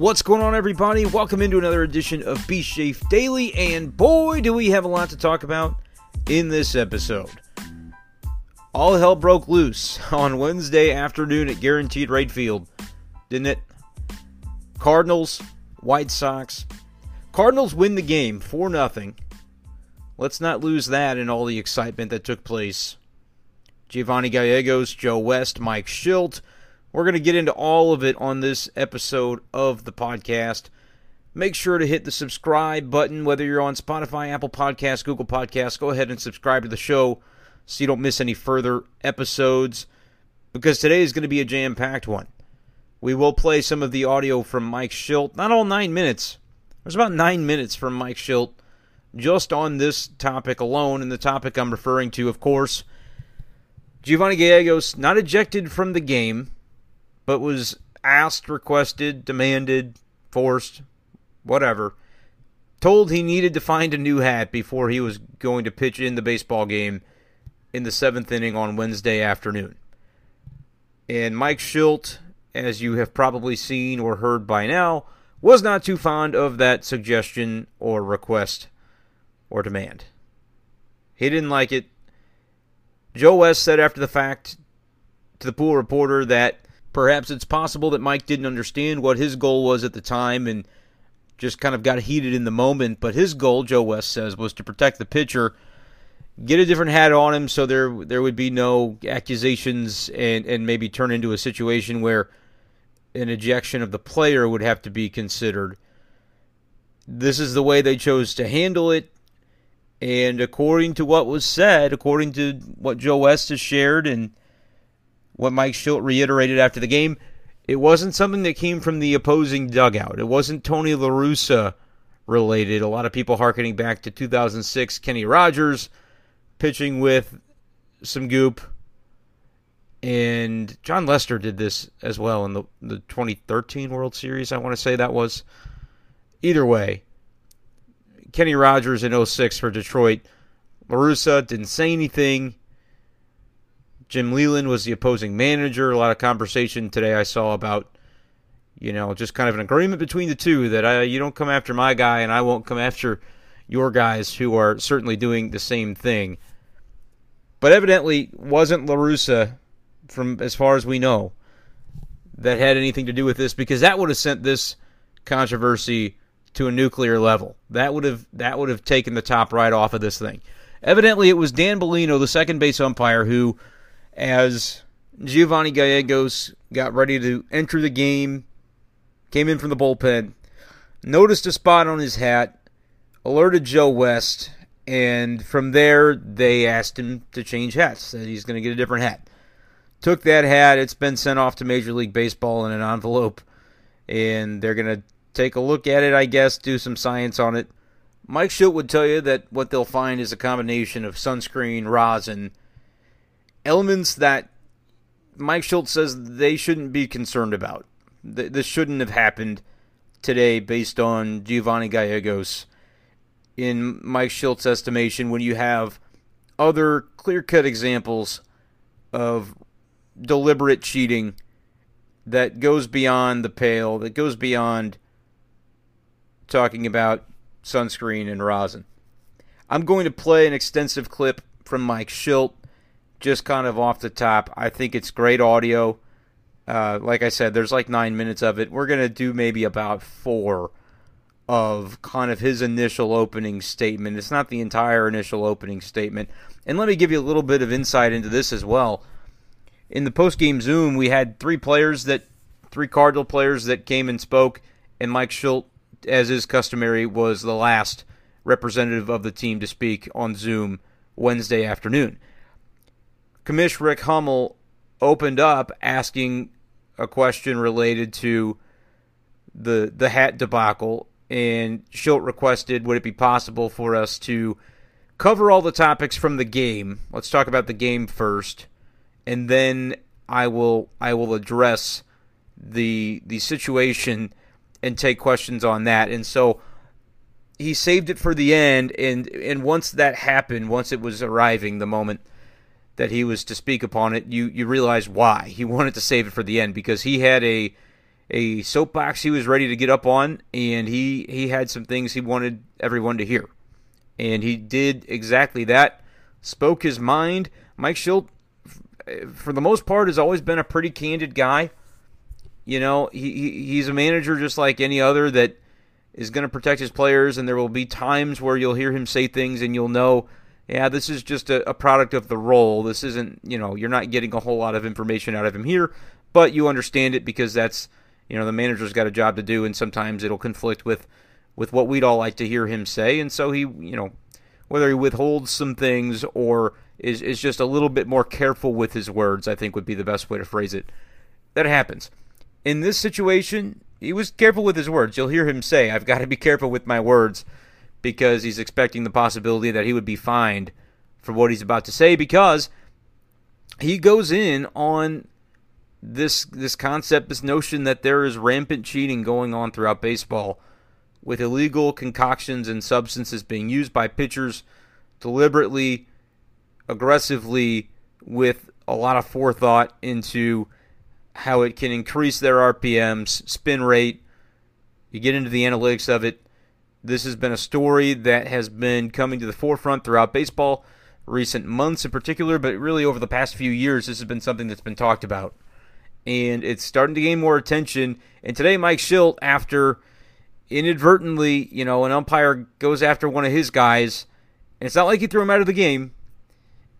What's going on, everybody? Welcome into another edition of Be Safe Daily, and boy, do we have a lot to talk about in this episode. All hell broke loose on Wednesday afternoon at Guaranteed Rate Field, didn't it? Cardinals, White Sox. Cardinals win the game 4 0. Let's not lose that in all the excitement that took place. Giovanni Gallegos, Joe West, Mike Shildt, we're going to get into all of it on this episode of the podcast. Make sure to hit the subscribe button, whether you're on Spotify, Apple Podcasts, Google Podcasts. Go ahead and subscribe to the show so you don't miss any further episodes because today is going to be a jam packed one. We will play some of the audio from Mike Shildt. not all nine minutes. There's about nine minutes from Mike Shildt just on this topic alone. And the topic I'm referring to, of course, Giovanni Gallegos not ejected from the game but was asked, requested, demanded, forced, whatever, told he needed to find a new hat before he was going to pitch in the baseball game in the seventh inning on Wednesday afternoon. And Mike Shildt, as you have probably seen or heard by now, was not too fond of that suggestion or request or demand. He didn't like it. Joe West said after the fact to the pool reporter that Perhaps it's possible that Mike didn't understand what his goal was at the time and just kind of got heated in the moment. But his goal, Joe West says, was to protect the pitcher, get a different hat on him so there there would be no accusations and, and maybe turn into a situation where an ejection of the player would have to be considered. This is the way they chose to handle it. And according to what was said, according to what Joe West has shared and what Mike Shildt reiterated after the game. It wasn't something that came from the opposing dugout. It wasn't Tony La Russa related. A lot of people harkening back to 2006 Kenny Rogers pitching with some goop. And Jon Lester did this as well in the, the 2013 World Series, I want to say that was. Either way, Kenny Rogers in 06 for Detroit. La Russa didn't say anything. Jim Leyland was the opposing manager. A lot of conversation today I saw about, you know, just kind of an agreement between the two that I, you don't come after my guy and I won't come after your guys who are certainly doing the same thing. But evidently wasn't La Russa, from as far as we know, that had anything to do with this because that would have sent this controversy to a nuclear level. That would have that would have taken the top right off of this thing. Evidently, it was Dan Bellino, the second base umpire, who as Giovanni Gallegos got ready to enter the game, came in from the bullpen, noticed a spot on his hat, alerted Joe West, and from there they asked him to change hats, said he's going to get a different hat. Took that hat, it's been sent off to Major League Baseball in an envelope, and they're going to take a look at it, I guess, do some science on it. Mike Shildt would tell you that what they'll find is a combination of sunscreen, rosin, elements that Mike Shildt says they shouldn't be concerned about. This shouldn't have happened today based on Giovanni Gallegos. In Mike Shildt's estimation, when you have other clear cut examples of deliberate cheating that goes beyond the pale, that goes beyond talking about sunscreen and rosin. I'm going to play an extensive clip from Mike Shildt just kind of off the top, I think it's great audio. Uh, like I said, there's like nine minutes of it. We're going to do maybe about four of kind of his initial opening statement. It's not the entire initial opening statement. And let me give you a little bit of insight into this as well. In the post-game Zoom, we had three players that, three Cardinal players that came and spoke, and Mike Shildt, as is customary, was the last representative of the team to speak on Zoom Wednesday afternoon. Commish Rick Hummel opened up asking a question related to the the hat debacle, and Shildt requested, would it be possible for us to cover all the topics from the game? Let's talk about the game first, and then I will I will address the the situation and take questions on that. And so he saved it for the end, and and once that happened, once it was arriving, the moment that he was to speak upon it, you you realize why he wanted to save it for the end because he had a a soapbox he was ready to get up on, and he he had some things he wanted everyone to hear, and he did exactly that. Spoke his mind. Mike Shildt, for the most part, has always been a pretty candid guy. You know, he he's a manager just like any other that is going to protect his players, and there will be times where you'll hear him say things, and you'll know yeah, this is just a, a, product of the role. This isn't, you know, you're not getting a whole lot of information out of him here, but you understand it because that's you know the manager's got a job to do, and sometimes it'll conflict with with what we'd all like to hear him say, and so he you know whether he withholds some things or is is just a little bit more careful with his words, I think would be the best way to phrase it. That happens. In this situation, he was careful with his words. You'll hear him say, "I've got to be careful with my words." Because he's expecting the possibility that he would be fined for what he's about to say because he goes in on this this concept, this notion that there is rampant cheating going on throughout baseball, with illegal concoctions and substances being used by pitchers deliberately, aggressively, with a lot of forethought into how it can increase their RPMs, spin rate. You get into the analytics of it. This has been a story that has been coming to the forefront throughout baseball, recent months in particular, but really over the past few years, this has been something that's been talked about and it's starting to gain more attention. And today, Mike Shildt, after inadvertently, you know, an umpire goes after one of his guys, and it's not like he threw him out of the game.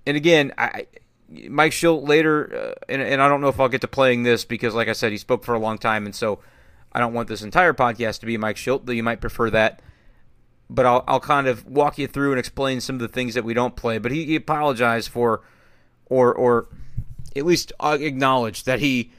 And again, I, Mike Shildt later, uh, and, and I don't know if I'll get to playing this because, like I said, he spoke for a long time, and so I don't want this entire podcast to be Mike Shildt, though you might prefer that. But I'll, I'll kind of walk you through and explain some of the things that we don't play. But he, he apologized for, or or at least acknowledged that he,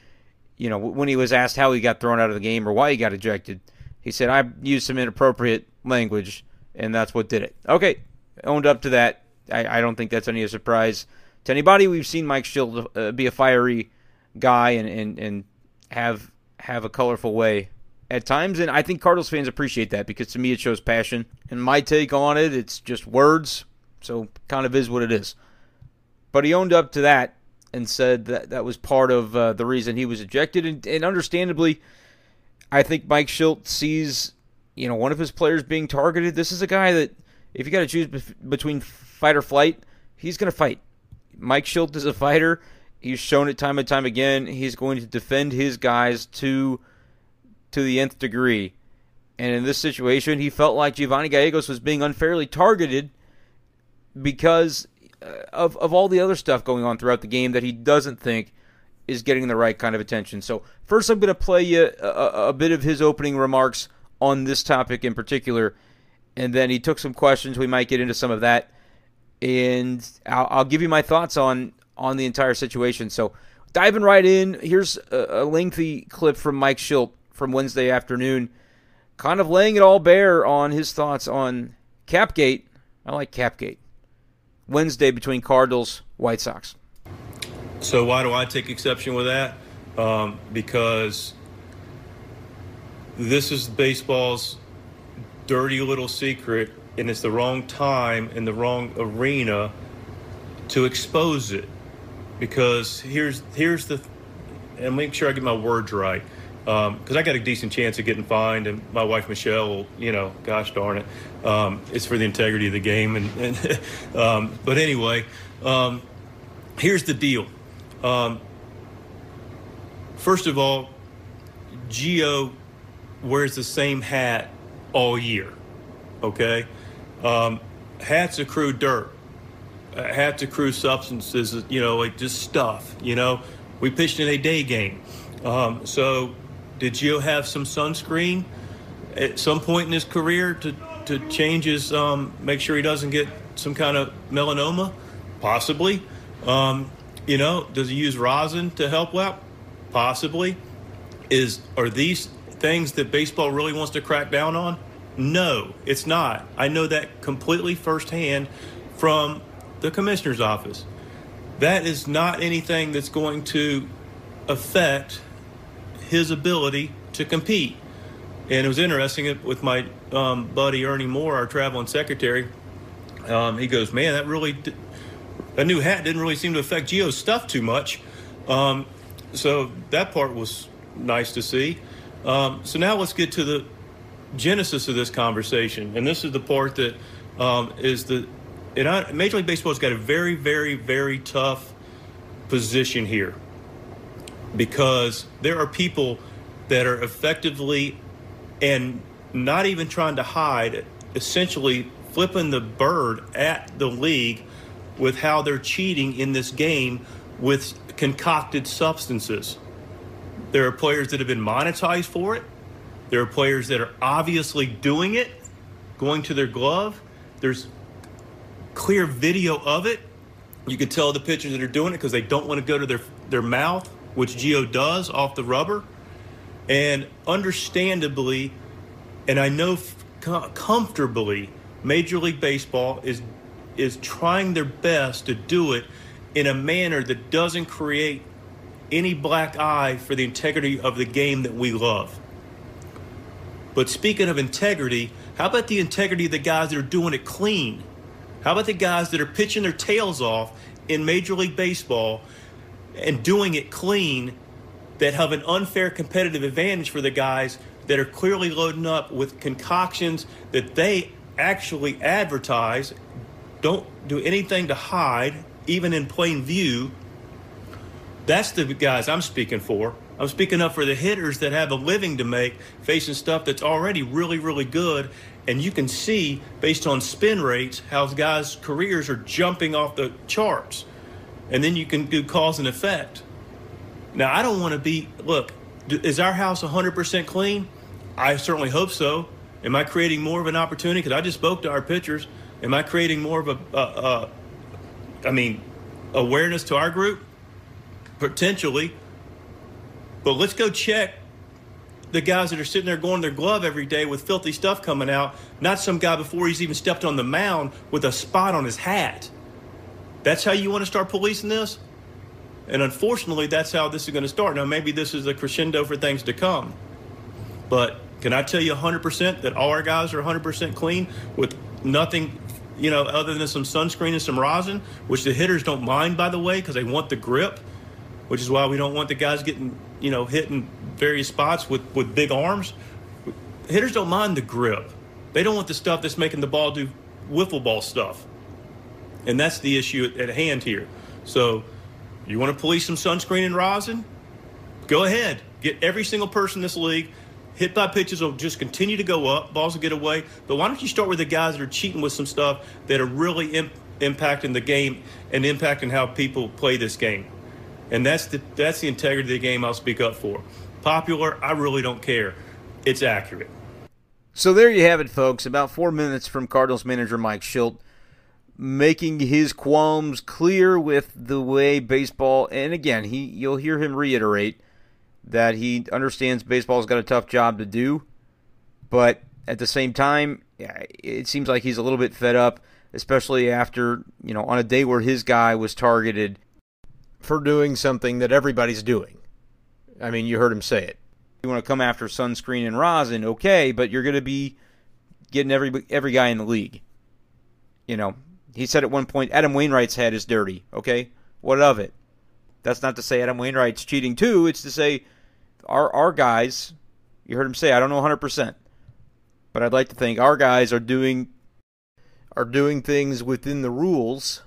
you know, when he was asked how he got thrown out of the game or why he got ejected, he said, I used some inappropriate language, and that's what did it. Okay, owned up to that. I, I don't think that's any surprise to anybody. We've seen Mike Shildt uh, be a fiery guy and, and, and have have a colorful way at times, and I think Cardinals fans appreciate that because to me it shows passion. And my take on it, it's just words, so kind of is what it is. But he owned up to that and said that that was part of uh, the reason he was ejected. And, and, understandably, I think Mike Shildt sees you know one of his players being targeted. This is a guy that if you got to choose between fight or flight, he's going to fight. Mike Shildt is a fighter. He's shown it time and time again. He's going to defend his guys to to the nth degree. And in this situation, he felt like Giovanni Gallegos was being unfairly targeted because uh, of of all the other stuff going on throughout the game that he doesn't think is getting the right kind of attention. So first, I'm going to play you a, a, bit of his opening remarks on this topic in particular, and then he took some questions. We might get into some of that, and I'll, I'll give you my thoughts on on the entire situation. So diving right in, here's a, a lengthy clip from Mike Shildt from Wednesday afternoon, kind of laying it all bare on his thoughts on Capgate. I like Capgate. Wednesday between Cardinals White Sox. So why do I take exception with that? Um, because this is baseball's dirty little secret, and it's the wrong time and the wrong arena to expose it. Because here's here's the, and make sure I get my words right because um, I got a decent chance of getting fined, and my wife Michelle, you know, gosh darn it, um, it's for the integrity of the game. And, and um, but anyway, um, here's the deal. Um, first of all, Gio wears the same hat all year. Okay, um, hats accrue dirt. Uh, hats accrue substances. You know, like just stuff. You know, we pitched in a day game. So did Gio have some sunscreen at some point in his career to, to change his, um, make sure he doesn't get some kind of melanoma? Possibly. Um, you know, does he use rosin to help out? Possibly. Is are these things that baseball really wants to crack down on? No, it's not. I know that completely firsthand from the commissioner's office. That is not anything that's going to affect his ability to compete. And it was interesting with my um, buddy Ernie Moore, our traveling secretary. Um, he goes, "Man, that really a new hat didn't really seem to affect Gio's stuff too much." Um, so that part was nice to see. Um, so now let's get to the genesis of this conversation, and this is the part that um, is the. And I, Major League Baseball's got a very, very, very tough position here because there are people that are effectively and not even trying to hide, essentially flipping the bird at the league with how they're cheating in this game with concocted substances. There are players that have been monetized for it. There are players that are obviously doing it, going to their glove. There's clear video of it. You can tell the pitchers that are doing it because they don't want to go to their their mouth, which Gio does off the rubber. And understandably, and I know comfortably, Major League Baseball is is trying their best to do it in a manner that doesn't create any black eye for the integrity of the game that we love. But speaking of integrity, how about the integrity of the guys that are doing it clean? How about the guys that are pitching their tails off in Major League Baseball and doing it clean that have an unfair competitive advantage for the guys that are clearly loading up with concoctions that they actually advertise, don't do anything to hide, even in plain view. That's the guys I'm speaking for. I'm speaking up for the hitters that have a living to make facing stuff that's already really, really good. And you can see, based on spin rates, how guys' careers are jumping off the charts. And then you can do cause and effect. Now, I don't want to be, look, is our house 100% clean? I certainly hope so. Am I creating more of an opportunity? Because I just spoke to our pitchers. Am I creating more of a, uh, uh, I mean, awareness to our group? Potentially. But let's go check the guys that are sitting there going their glove every day with filthy stuff coming out, not some guy before he's even stepped on the mound with a spot on his hat. That's how you want to start policing this? And unfortunately, that's how this is going to start. Now, maybe this is a crescendo for things to come. But can I tell you 100% that all our guys are 100% clean with nothing, you know, other than some sunscreen and some rosin, which the hitters don't mind, by the way, because they want the grip, which is why we don't want the guys getting, you know, hitting various spots with, with big arms. Hitters don't mind the grip. They don't want the stuff that's making the ball do wiffle ball stuff. And that's the issue at, at hand here. So, you want to police some sunscreen and rosin? Go ahead. Get every single person in this league hit by pitches will just continue to go up, balls will get away. But why don't you start with the guys that are cheating with some stuff that are really imp- impacting the game and impacting how people play this game? And that's the that's the integrity of the game I'll speak up for. Popular, I really don't care. It's accurate. So there you have it, folks. About four minutes from Cardinals manager Mike Shildt making his qualms clear with the way baseball and again he you'll hear him reiterate that he understands baseball's got a tough job to do, but at the same time, it seems like he's a little bit fed up, especially after, you know, on a day where his guy was targeted for doing something that everybody's doing. I mean, you heard him say it. You want to come after sunscreen and rosin, okay, but you're going to be getting every every guy in the league. You know, he said at one point Adam Wainwright's head is dirty, okay? What of it? That's not to say Adam Wainwright's cheating too. It's to say our our guys. You heard him say, I don't know 100, percent but I'd like to think our guys are doing are doing things within the rules.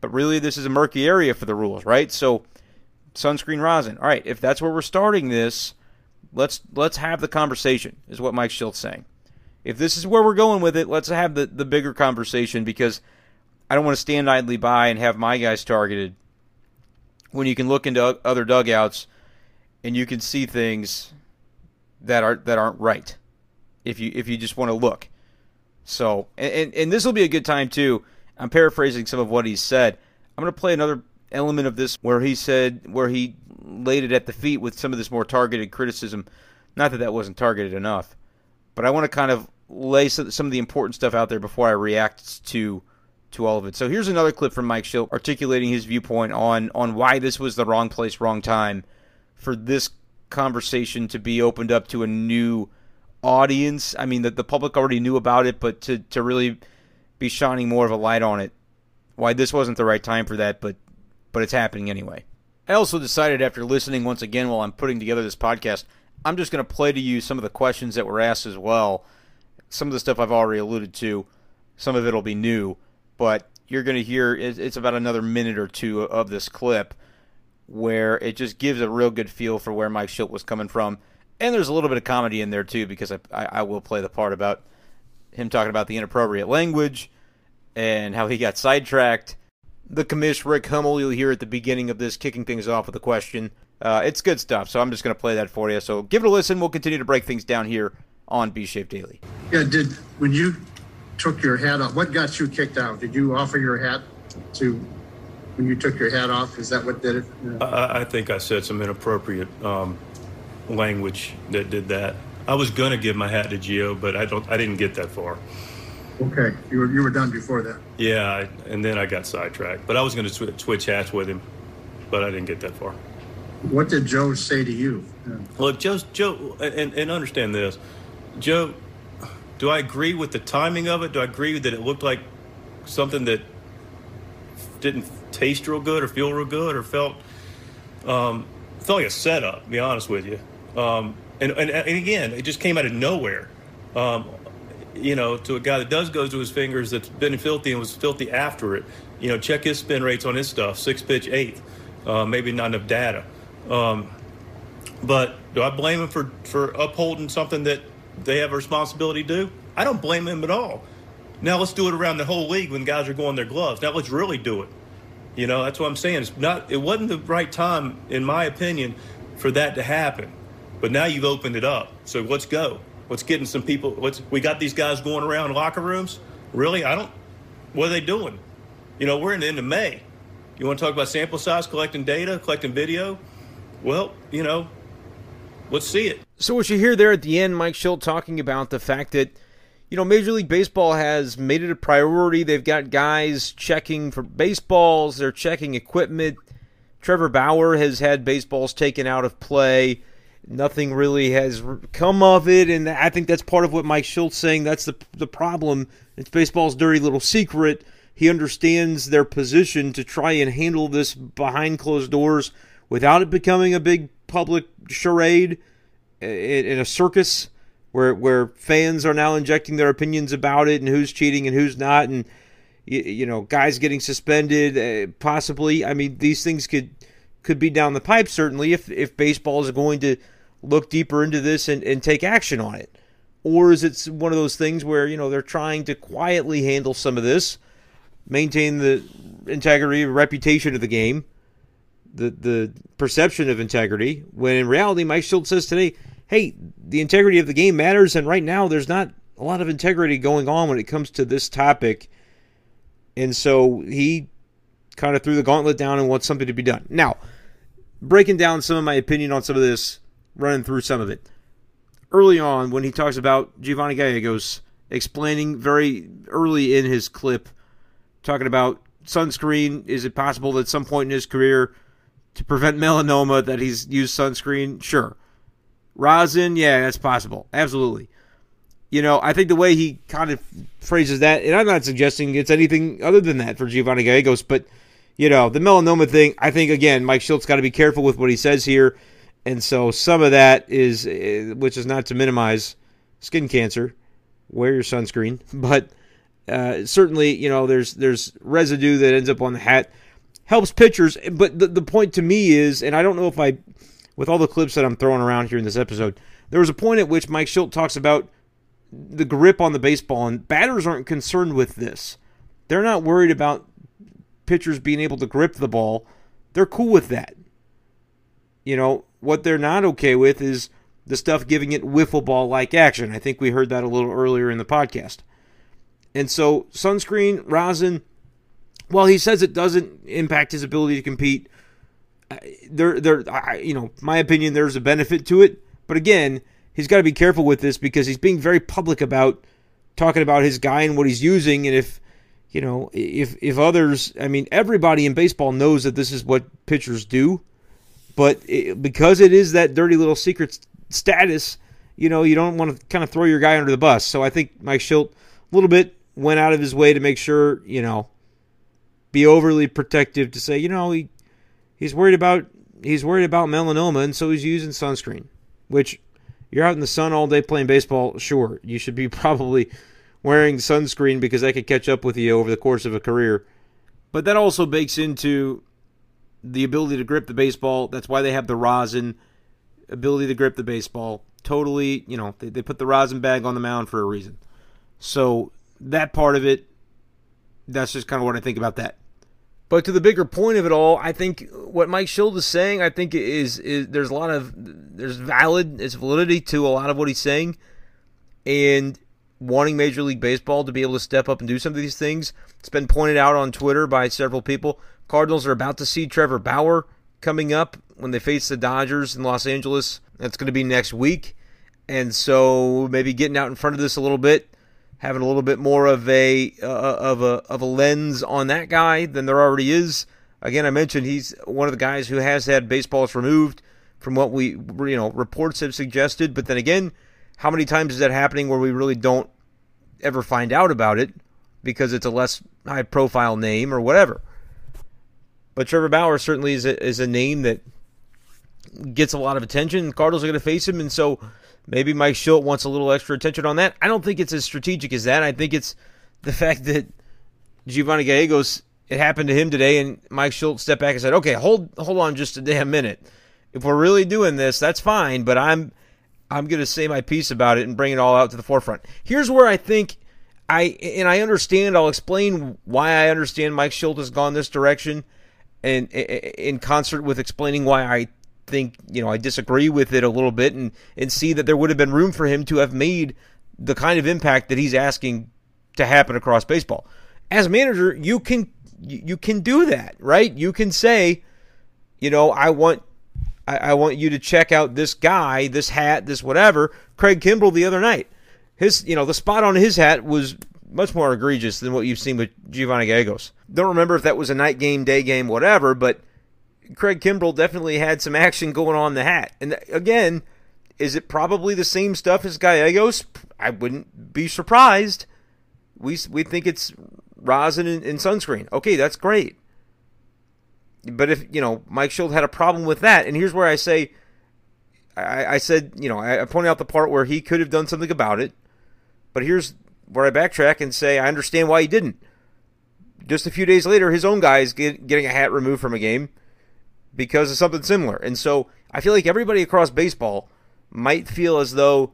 But really, this is a murky area for the rules, right? So, sunscreen rosin. All right, if that's where we're starting this, let's let's have the conversation. Is what Mike Shildt's saying. If this is where we're going with it, let's have the the bigger conversation because I don't want to stand idly by and have my guys targeted when you can look into other dugouts and you can see things that are that aren't right if you if you just want to look. So and and this will be a good time too. I'm paraphrasing some of what he said. I'm going to play another element of this where he said where he laid it at the feet with some of this more targeted criticism. Not that that wasn't targeted enough, but I want to kind of lay some, some of the important stuff out there before I react to to all of it. So here's another clip from Mike Shildt articulating his viewpoint on on why this was the wrong place, wrong time for this conversation to be opened up to a new audience. I mean, that the public already knew about it, but to, to really be shining more of a light on it, why this wasn't the right time for that, but but it's happening anyway. I also decided after listening once again while I'm putting together this podcast, I'm just going to play to you some of the questions that were asked as well. Some of the stuff I've already alluded to, some of it will be new, but you're going to hear it's about another minute or two of this clip where it just gives a real good feel for where Mike Shildt was coming from. And there's a little bit of comedy in there too, because I, I, I will play the part about him talking about the inappropriate language and how he got sidetracked. The commish Rick Hummel you'll hear at the beginning of this, kicking things off with a question. Uh, it's good stuff, so I'm just going to play that for you. So give it a listen. We'll continue to break things down here on B Shape Daily. Yeah, did when you took your hat off, what got you kicked out? Did you offer your hat to when you took your hat off? Is that what did it? I, I think I said some inappropriate um, language that did that. I was going to give my hat to Gio, but I don't. I didn't get that far. Okay, you were you were done before that. Yeah, I, and then I got sidetracked. But I was going to sw- switch hats with him, but I didn't get that far. What did Joe say to you? Look, Joe's Joe, and, and understand this, Joe. Do I agree with the timing of it? Do I agree that it looked like something that didn't taste real good or feel real good or felt um, felt like a setup. To be honest with you, um, and, and and again, it just came out of nowhere. Um, you know, to a guy that does go to his fingers that's been filthy and was filthy after it. You know, check his spin rates on his stuff, six pitch eighth. Uh, maybe not enough data. Um, but do I blame him for, for upholding something that they have a responsibility to do? I don't blame them at all. Now let's do it around the whole league when guys are going their gloves. Now let's really do it. You know, that's what I'm saying. It's not. It wasn't the right time, in my opinion, for that to happen. But now you've opened it up. So let's go. Let's get in some people. Let's. We got these guys going around locker rooms. Really, I don't. What are they doing? You know, we're in the end of May. You want to talk about sample size, collecting data, collecting video? Well, you know, let's see it. So what you hear there at the end, Mike Shildt talking about the fact that you know, Major League Baseball has made it a priority. They've got guys checking for baseballs, they're checking equipment. Trevor Bauer has had baseballs taken out of play. Nothing really has come of it, and I think that's part of what Mike Shildt's saying. That's the the problem. It's baseball's dirty little secret. He understands their position to try and handle this behind closed doors without it becoming a big public charade in a circus where where fans are now injecting their opinions about it and who's cheating and who's not, and you, you know guys getting suspended, uh, possibly. I mean, these things could could be down the pipe certainly if if baseball is going to look deeper into this and, and take action on it. Or is it one of those things where, you know, they're trying to quietly handle some of this, maintain the integrity, reputation of the game, the the perception of integrity, when in reality Mike Shildt says today, hey, the integrity of the game matters, and right now there's not a lot of integrity going on when it comes to this topic. And so he kind of threw the gauntlet down and wants something to be done. Now, breaking down some of my opinion on some of this, running through some of it. Early on, when he talks about Giovanni Gallegos explaining very early in his clip, talking about sunscreen, is it possible that at some point in his career to prevent melanoma that he's used sunscreen? Sure. Rosin, yeah, that's possible. Absolutely. You know, I think the way he kind of phrases that, and I'm not suggesting it's anything other than that for Giovanni Gallegos, but, you know, the melanoma thing, I think, again, Mike Shildt's got to be careful with what he says here. And so some of that is, eh, which is not to minimize skin cancer, wear your sunscreen, but uh, certainly, you know, there's there's residue that ends up on the hat, helps pitchers. But the, the point to me is, and I don't know if I with all the clips that I'm throwing around here in this episode, there was a point at which Mike Shildt talks about the grip on the baseball, and batters aren't concerned with this. They're not worried about pitchers being able to grip the ball. They're cool with that. You know, what they're not okay with is the stuff giving it wiffle ball like action. I think we heard that a little earlier in the podcast. And so, sunscreen, rosin, while he says it doesn't impact his ability to compete, uh, there, there, you know, my opinion, there's a benefit to it. But again, he's got to be careful with this because he's being very public about talking about his guy and what he's using. And if, you know, if if others, I mean, everybody in baseball knows that this is what pitchers do, but it, because it is that dirty little secret status, you know, you don't want to kind of throw your guy under the bus. So I think Mike Shildt a little bit went out of his way to make sure, you know, be overly protective to say, you know, he he's worried about he's worried about melanoma, and so he's using sunscreen, which You're out in the sun all day playing baseball, sure. You should be probably wearing sunscreen because that could catch up with you over the course of a career. But that also bakes into the ability to grip the baseball. That's why they have the rosin ability to grip the baseball. Totally, you know, they, they put the rosin bag on the mound for a reason. So that part of it, that's just kind of what I think about that. But to the bigger point of it all, I think what Mike Shildt is saying, I think is is there's a lot of there's valid, it's validity to a lot of what he's saying, and wanting Major League Baseball to be able to step up and do some of these things. It's been pointed out on Twitter by several people. Cardinals are about to see Trevor Bauer coming up when they face the Dodgers in Los Angeles. That's going to be next week. And so maybe getting out in front of this a little bit, having a little bit more of a uh, of a of a lens on that guy than there already is. Again, I mentioned he's one of the guys who has had baseballs removed from what we you know reports have suggested, but then again, how many times is that happening where we really don't ever find out about it because it's a less high profile name or whatever? But Trevor Bauer certainly is a, is a name that gets a lot of attention. Cardinals are going to face him, and so maybe Mike Shildt wants a little extra attention on that. I don't think it's as strategic as that. I think it's the fact that Giovanni Gallegos, it happened to him today, and Mike Shildt stepped back and said, "Okay, hold hold on just a damn minute. If we're really doing this, that's fine, but I'm I'm going to say my piece about it and bring it all out to the forefront." Here's where I think. I and I understand. I'll explain why I understand Mike Shildt has gone this direction and in concert with explaining why I think you know I disagree with it a little bit and and see that there would have been room for him to have made the kind of impact that he's asking to happen across baseball. As manager, you can you can do that, right? You can say, you know, I want I, I want you to check out this guy, this hat, this whatever. Craig Kimbrel the other night, his you know the spot on his hat was much more egregious than what you've seen with Giovanni Gallegos. Don't remember if that was a night game, day game, whatever, but Craig Kimbrel definitely had some action going on the hat. And again, is it probably the same stuff as Gallegos? I wouldn't be surprised. We we think it's rosin and, and sunscreen. Okay, that's great. But if you know Mike Shildt had a problem with that, and here's where I say, I, I said you know I, I pointed out the part where he could have done something about it. But here's where I backtrack and say I understand why he didn't. Just a few days later, his own guy is get, getting a hat removed from a game because of something similar. And so I feel like everybody across baseball might feel as though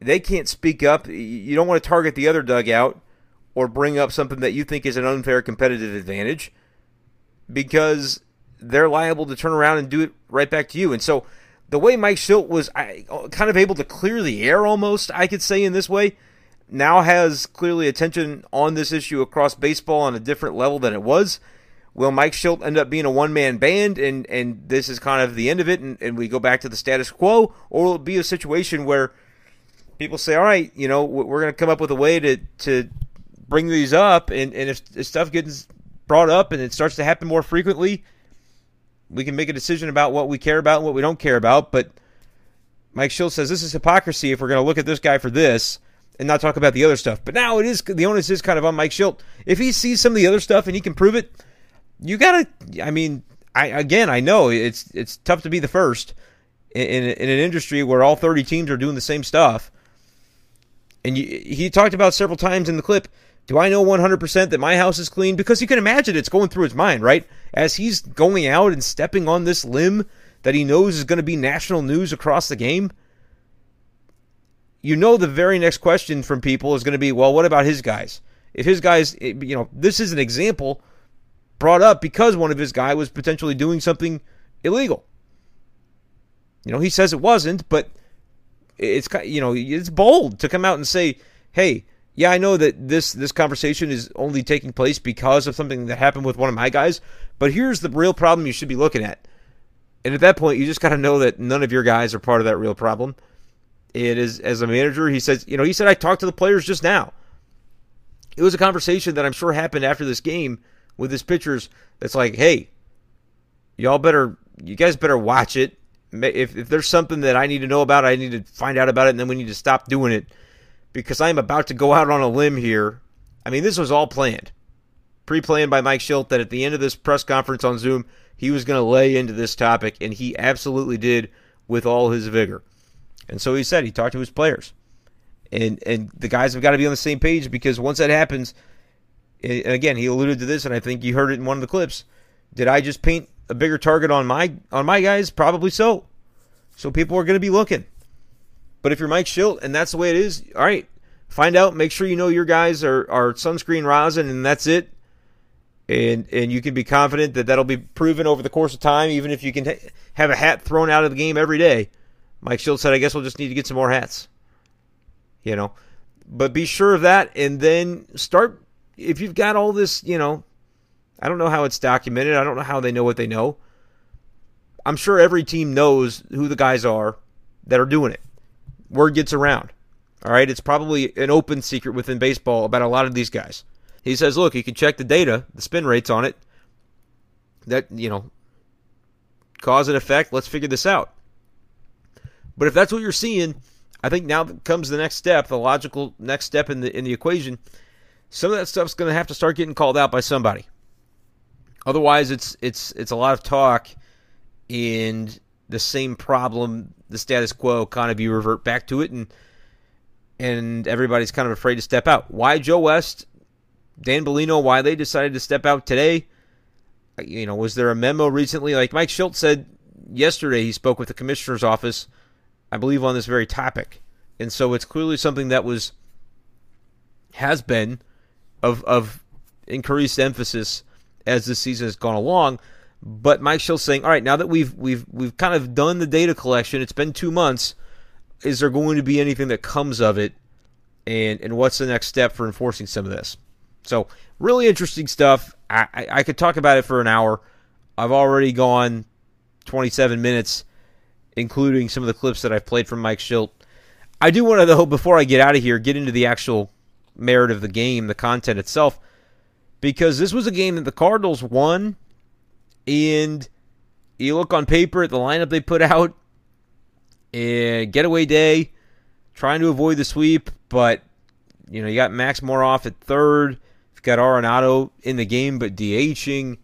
they can't speak up. You don't want to target the other dugout or bring up something that you think is an unfair competitive advantage because they're liable to turn around and do it right back to you. And so the way Mike Shildt was kind of able to clear the air almost, I could say in this way, now has clearly attention on this issue across baseball on a different level than it was. Will Mike Shildt end up being a one man band and, and this is kind of the end of it and, and we go back to the status quo? Or will it be a situation where people say, all right, you know, we're going to come up with a way to, to bring these up and, and if, if stuff gets brought up and it starts to happen more frequently, we can make a decision about what we care about and what we don't care about. But Mike Shildt says this is hypocrisy if we're going to look at this guy for this and not talk about the other stuff. But now it is the onus is kind of on Mike Shildt. If he sees some of the other stuff and he can prove it, you gotta. I mean, I again, I know it's it's tough to be the first in, in, an industry where all 30 teams are doing the same stuff. And you, he talked about several times in the clip. Do I know 100% that my house is clean? Because you can imagine it's going through his mind, right? As he's going out and stepping on this limb that he knows is going to be national news across the game you know the very next question from people is going to be, well, what about his guys? If his guys, you know, this is an example brought up because one of his guy was potentially doing something illegal. You know, he says it wasn't, but it's you know, it's bold to come out and say, "Hey, yeah, I know that this this conversation is only taking place because of something that happened with one of my guys, but here's the real problem you should be looking at." And at that point, you just got to know that none of your guys are part of that real problem it is as a manager, he says, you know, he said I talked to the players just now. It was a conversation that I'm sure happened after this game with his pitchers. That's like, hey, y'all better, you guys better watch it. If if there's something that I need to know about, I need to find out about it, and then we need to stop doing it because I am about to go out on a limb here. I mean, this was all planned, pre-planned by Mike Shildt. That at the end of this press conference on Zoom, he was going to lay into this topic, and he absolutely did with all his vigor. And so he said he talked to his players. And and the guys have got to be on the same page because once that happens, and again, he alluded to this, and I think you heard it in one of the clips. Did I just paint a bigger target on my on my guys? Probably so. So people are going to be looking. But if you're Mike Shildt and that's the way it is, all right, find out. Make sure you know your guys are are sunscreen rosin, and that's it. And and you can be confident that that'll be proven over the course of time, even if you can ha- have a hat thrown out of the game every day. Mike Shildt said, "I guess we'll just need to get some more hats." You know, but be sure of that, and then start if you've got all this, you know, I don't know how it's documented. I don't know how they know what they know. I'm sure every team knows who the guys are that are doing it. Word gets around. All right, it's probably an open secret within baseball about a lot of these guys. He says, look, you can check the data, the spin rates on it. That, you know, cause and effect. Let's figure this out. But if that's what you're seeing, I think now comes the next step, the logical next step in the in the equation some of that stuff's going to have to start getting called out by somebody. Otherwise, it's it's it's a lot of talk, and the same problem, the status quo, kind of you revert back to it, and and everybody's kind of afraid to step out. Why Joe West, Dan Bellino, why they decided to step out today? You know, was there a memo recently? Like Mike Shildt said yesterday, he spoke with the commissioner's office, I believe, on this very topic, and so it's clearly something that was has been of of increased emphasis as the season has gone along. But Mike Shildt saying, all right, now that we've we've we've kind of done the data collection, it's been two months. Is there going to be anything that comes of it? And and what's the next step for enforcing some of this? So really interesting stuff. I, I, I could talk about it for an hour. I've already gone 27 minutes, including some of the clips that I've played from Mike Shildt. I do want to though, before I get out of here, get into the actual merit of the game, the content itself, because this was a game that the Cardinals won, and you look on paper at the lineup they put out, and getaway day, trying to avoid the sweep, but you know you got Max Moroff at third, you've got Arenado in the game but DHing.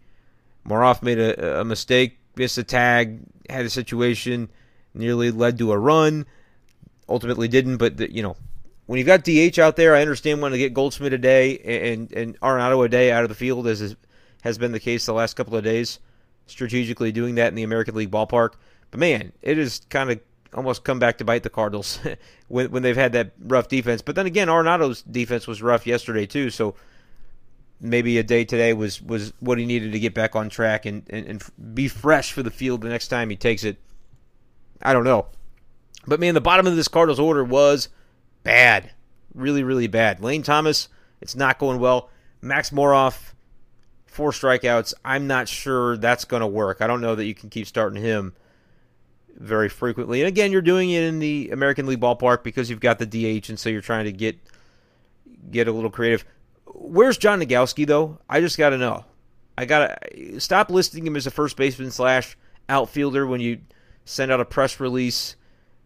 Moroff made a, a mistake, missed a tag, had a situation, nearly led to a run. Ultimately didn't, but the, you know when you've got DH out there, I understand wanting to get Goldschmidt a day and and Arenado a day out of the field, as is, has been the case the last couple of days. Strategically doing that in the American League ballpark, but man, it has kind of almost come back to bite the Cardinals when when they've had that rough defense. But then again, Arenado's defense was rough yesterday too, so maybe a day today was was what he needed to get back on track and, and, and be fresh for the field the next time he takes it. I don't know. But man, the bottom of this Cardinals order was bad. Really, really bad. Lane Thomas, it's not going well. Max Moroff, four strikeouts. I'm not sure that's going to work. I don't know that you can keep starting him very frequently. And again, you're doing it in the American League ballpark because you've got the DH, and so you're trying to get get a little creative. Where's John Nogowski though? I just got to know. I got to stop listing him as a first baseman slash outfielder when you send out a press release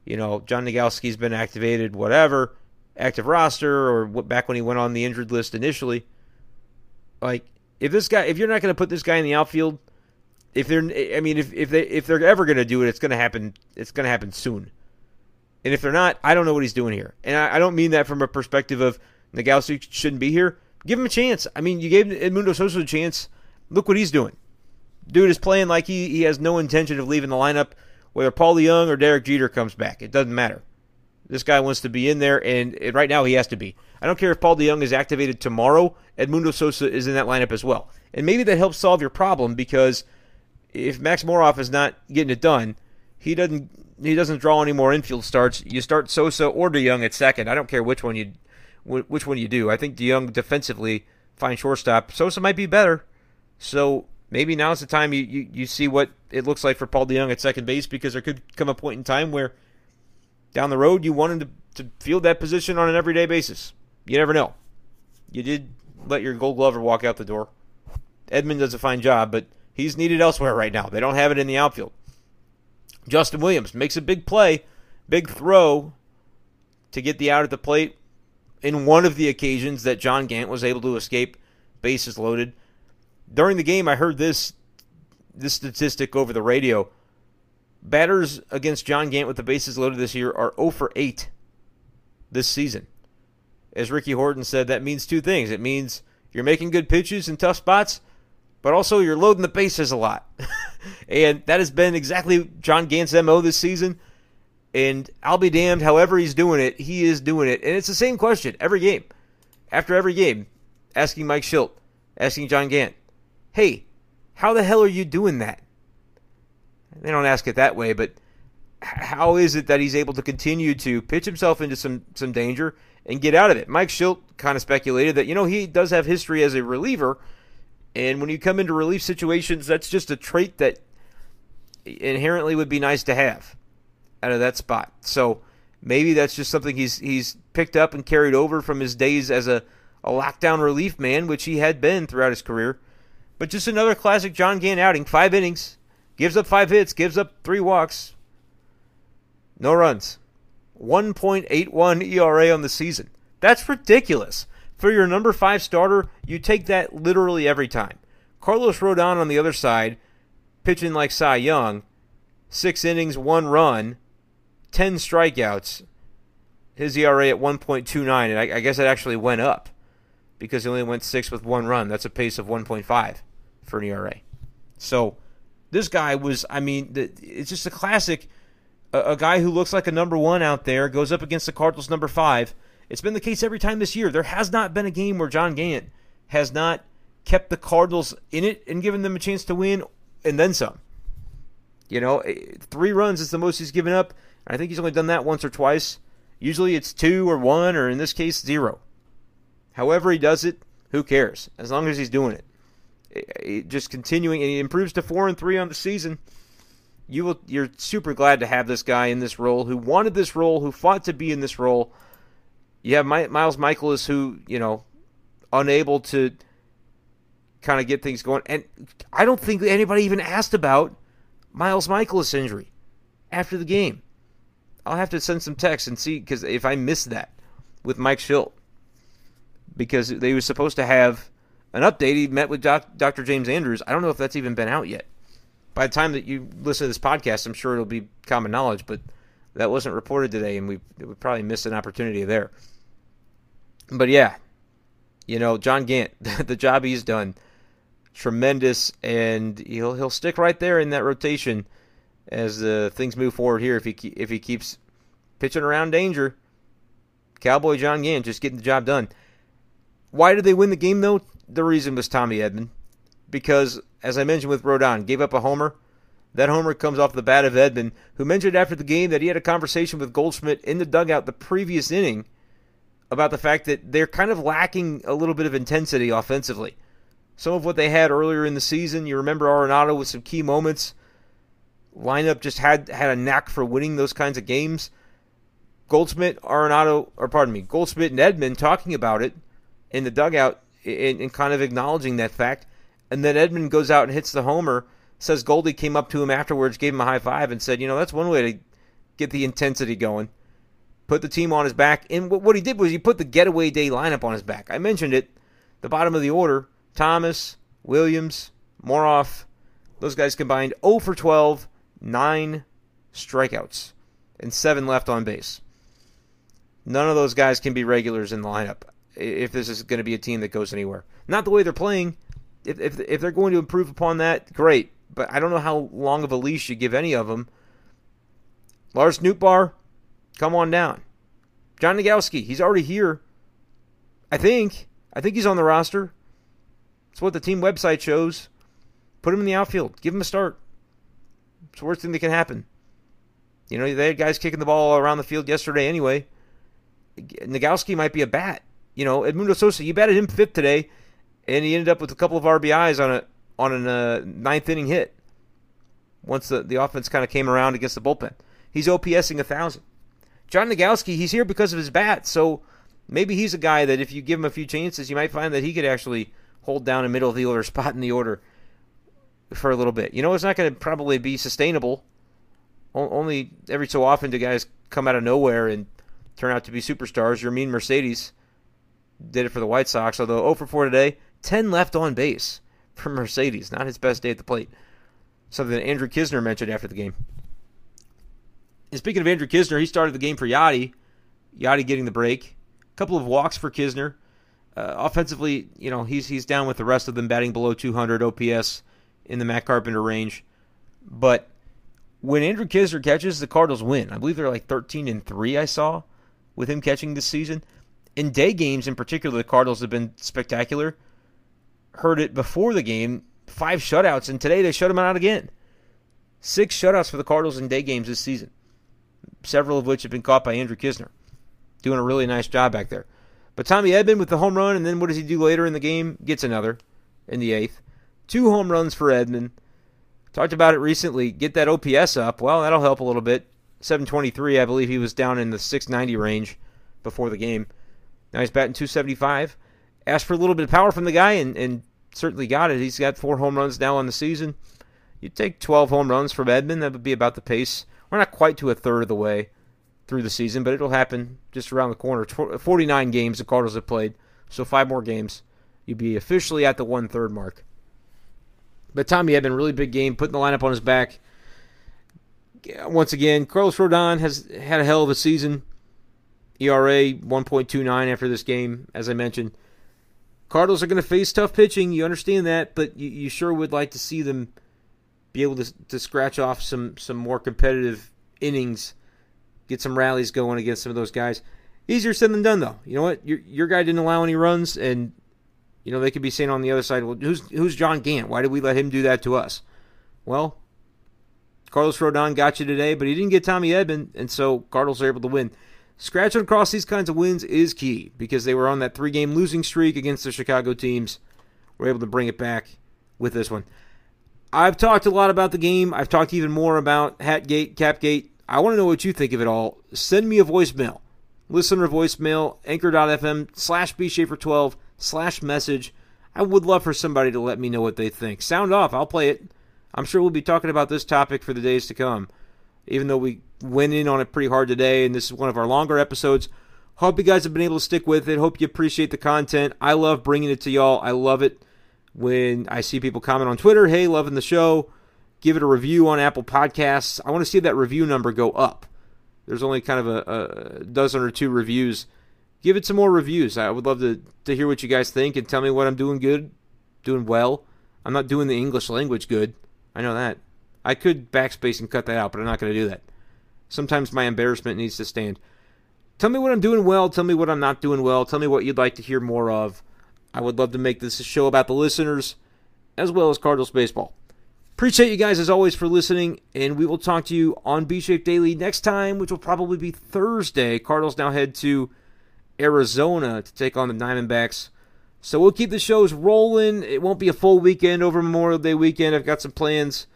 you know, John Nogowski's been activated, whatever, active roster, or back when he went on the injured list initially. Like, if this guy, if you're not going to put this guy in the outfield, if they're, I mean, if if they if they're ever going to do it, it's going to happen. It's going to happen soon. And if they're not, I don't know what he's doing here. And I, I don't mean that from a perspective of Nogowski shouldn't be here. Give him a chance. I mean, you gave Edmundo Sosa a chance. Look what he's doing. Dude is playing like he, he has no intention of leaving the lineup whether Paul DeJong or Derek Jeter comes back. It doesn't matter. This guy wants to be in there, and right now he has to be. I don't care if Paul DeJong is activated tomorrow. Edmundo Sosa is in that lineup as well, and maybe that helps solve your problem because if Max Moroff is not getting it done, he doesn't he doesn't draw any more infield starts. You start Sosa or DeJong at second. I don't care which one you which one you do. I think DeJong defensively fine shortstop. Sosa might be better, so maybe now's the time you, you, you see what it looks like for Paul DeJong at second base because there could come a point in time where down the road you want him to, to field that position on an everyday basis. You never know. You did let your gold glover walk out the door. Edman does a fine job, but he's needed elsewhere right now. They don't have it in the outfield. Justin Williams makes a big play, big throw to get the out at the plate in one of the occasions that John Gant was able to escape bases loaded during the game, I heard this this statistic over the radio. Batters against John Gant with the bases loaded this year are 0 for 8 this season. As Ricky Horton said, that means two things. It means you're making good pitches in tough spots, but also you're loading the bases a lot. and that has been exactly John Gant's MO this season. And I'll be damned, however he's doing it, he is doing it. And it's the same question every game. After every game, asking Mike Shildt, asking John Gant, hey, how the hell are you doing that? They don't ask it that way, but how is it that he's able to continue to pitch himself into some, some danger and get out of it? Mike Shildt kind of speculated that, you know, he does have history as a reliever. And when you come into relief situations, that's just a trait that inherently would be nice to have out of that spot. So maybe that's just something he's he's picked up and carried over from his days as a, a lockdown relief man, which he had been throughout his career. But just another classic John Gant outing. Five innings, gives up five hits, gives up three walks, no runs. 1.81 ERA on the season. That's ridiculous. For your number five starter, you take that literally every time. Carlos Rodon on the other side, pitching like Cy Young, six innings, one run, 10 strikeouts. His ERA at 1.29, and I, I guess it actually went up because he only went six with one run. That's a pace of 1.5 for an ERA. So this guy was, I mean, it's just a classic. A, a, guy who looks like a number one out there goes up against the Cardinals' number five. It's been the case every time this year. There has not been a game where John Gant has not kept the Cardinals in it and given them a chance to win and then some. You know, eh, three runs is the most he's given up. I think he's only done that once or twice. Usually it's two or one, or in this case, zero. However, he does it, who cares? As long as he's doing it. It, it just continuing, and he improves to four and three on the season. You will, you're super glad to have this guy in this role, who wanted this role, who fought to be in this role. You have Miles Mikolas who you know, unable to kind of get things going, and I don't think anybody even asked about Miles Mikolas' injury after the game. I'll have to send some text and see because if I missed that with Mike Shildt, because they were supposed to have an update. He met with doc, Dr. James Andrews. I don't know if that's even been out yet. By the time that you listen to this podcast, I'm sure it'll be common knowledge, but that wasn't reported today, and we we probably missed an opportunity there. But yeah, you know, John Gant, the job he's done tremendous, and he'll he'll stick right there in that rotation as uh, things move forward here. If he if he keeps pitching around danger, Cowboy John Gant just getting the job done. Why did they win the game though? The reason was Tommy Edman, because as I mentioned with Rodon, gave up a homer. That homer comes off the bat of Edman, who mentioned after the game that he had a conversation with Goldschmidt in the dugout the previous inning about the fact that they're kind of lacking a little bit of intensity offensively some of what they had earlier in the season. You remember Arenado with some key moments. Lineup just had had a knack for winning those kinds of games. Goldschmidt, Arenado, or pardon me, Goldschmidt and Edman talking about it in the dugout and, and kind of acknowledging that fact. And then Edman goes out and hits the homer. Says Goldie came up to him afterwards, gave him a high five, and said, "You know, that's one way to get the intensity going." Put the team on his back, and what he did was he put the getaway day lineup on his back. I mentioned it, the bottom of the order Thomas, Williams, Moroff, those guys combined 0 for 12, 9 strikeouts, and 7 left on base. None of those guys can be regulars in the lineup if this is going to be a team that goes anywhere. Not the way they're playing. If, if, if they're going to improve upon that, great. But I don't know how long of a leash you give any of them. Lars Nootbaar, come on down. John Nogowski, he's already here. I think. I think he's on the roster. It's what the team website shows. Put him in the outfield. Give him a start. It's the worst thing that can happen. You know, they had guys kicking the ball around the field yesterday anyway. Nogowski might be a bat. You know, Edmundo Sosa, you batted him fifth today, and he ended up with a couple of RBIs on a on a uh, ninth inning hit. Once the, the offense kind of came around against the bullpen, he's OPSing a thousand. John Nogowski, he's here because of his bat, so maybe he's a guy that if you give him a few chances, you might find that he could actually hold down a middle of the order spot in the order for a little bit. You know, it's not going to probably be sustainable. O- only every so often do guys come out of nowhere and turn out to be superstars. Yermin Mercedes did it for the White Sox, although 0 for 4 today, 10 left on base for Mercedes. Not his best day at the plate. Something that Andrew Knizner mentioned after the game. And speaking of Andrew Knizner, he started the game for Yadi. Yadi getting the break. A couple of walks for Knizner. Uh, offensively, you know, he's he's down with the rest of them, batting below 200 OPS in the Matt Carpenter range. But when Andrew Knizner catches, the Cardinals win. I believe they're like 13 and three. I saw with him catching this season. In day games, in particular, the Cardinals have been spectacular. Heard it before the game, five shutouts, and today they shut him out again. Six shutouts for the Cardinals in day games this season, several of which have been caught by Andrew Knizner. Doing a really nice job back there. But Tommy Edman with the home run, and then what does he do later in the game? Gets another in the eighth. Two home runs for Edman. Talked about it recently. Get that OPS up. Well, that'll help a little bit. 723, I believe he was down in the 690 range before the game. Now he's batting 275. Asked for a little bit of power from the guy and, and certainly got it. He's got four home runs now on the season. You take 12 home runs from Edman, that would be about the pace. We're not quite to a third of the way through the season, but it'll happen just around the corner. 49 games the Cardinals have played, so five more games. You'd be officially at the one third mark. But Tommy Edman, really big game, putting the lineup on his back. Once again, Carlos Rodon has had a hell of a season. ERA 1.29 after this game, as I mentioned. Cardinals are going to face tough pitching. You understand that, but you, you sure would like to see them be able to, to scratch off some, some more competitive innings get some rallies going against some of those guys. Easier said than done, though. You know what? Your your guy didn't allow any runs, and you know they could be saying on the other side, "Well, who's who's John Gant? Why did we let him do that to us?" Well, Carlos Rodon got you today, but he didn't get Tommy Edman, and so Cardinals are able to win. Scratching across these kinds of wins is key because they were on that three-game losing streak against the Chicago teams. We're able to bring it back with this one. I've talked a lot about the game. I've talked even more about Hatgate, Capgate. I want to know what you think of it all. Send me a voicemail. Listener voicemail, anchor.fm slash bshafer12 slash message. I would love for somebody to let me know what they think. Sound off. I'll play it. I'm sure we'll be talking about this topic for the days to come. Even though we went in on it pretty hard today, and this is one of our longer episodes. Hope you guys have been able to stick with it. Hope you appreciate the content. I love bringing it to y'all. I love it when I see people comment on Twitter, hey, loving the show give it a review on Apple Podcasts. I want to see that review number go up. There's only kind of a, a, dozen or two reviews. Give it some more reviews. I would love to, to hear what you guys think and tell me what I'm doing good, doing well. I'm not doing the English language good. I know that. I could backspace and cut that out, but I'm not going to do that. Sometimes my embarrassment needs to stand. Tell me what I'm doing well. Tell me what I'm not doing well. Tell me what you'd like to hear more of. I would love to make this a show about the listeners as well as Cardinals baseball. Appreciate you guys as always for listening, and we will talk to you on B Shape Daily next time, which will probably be Thursday. Cardinals now head to Arizona to take on the Diamondbacks. So we'll keep the shows rolling. It won't be a full weekend over Memorial Day weekend. I've got some plans.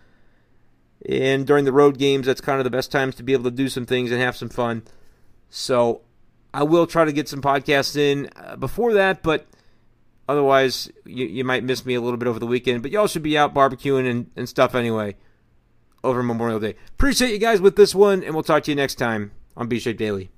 And during the road games, that's kind of the best times to be able to do some things and have some fun. So I will try to get some podcasts in uh, before that, but Otherwise, you, you might miss me a little bit over the weekend, but y'all should be out barbecuing and, and stuff anyway over Memorial Day. Appreciate you guys with this one, and we'll talk to you next time on B Shape Daily.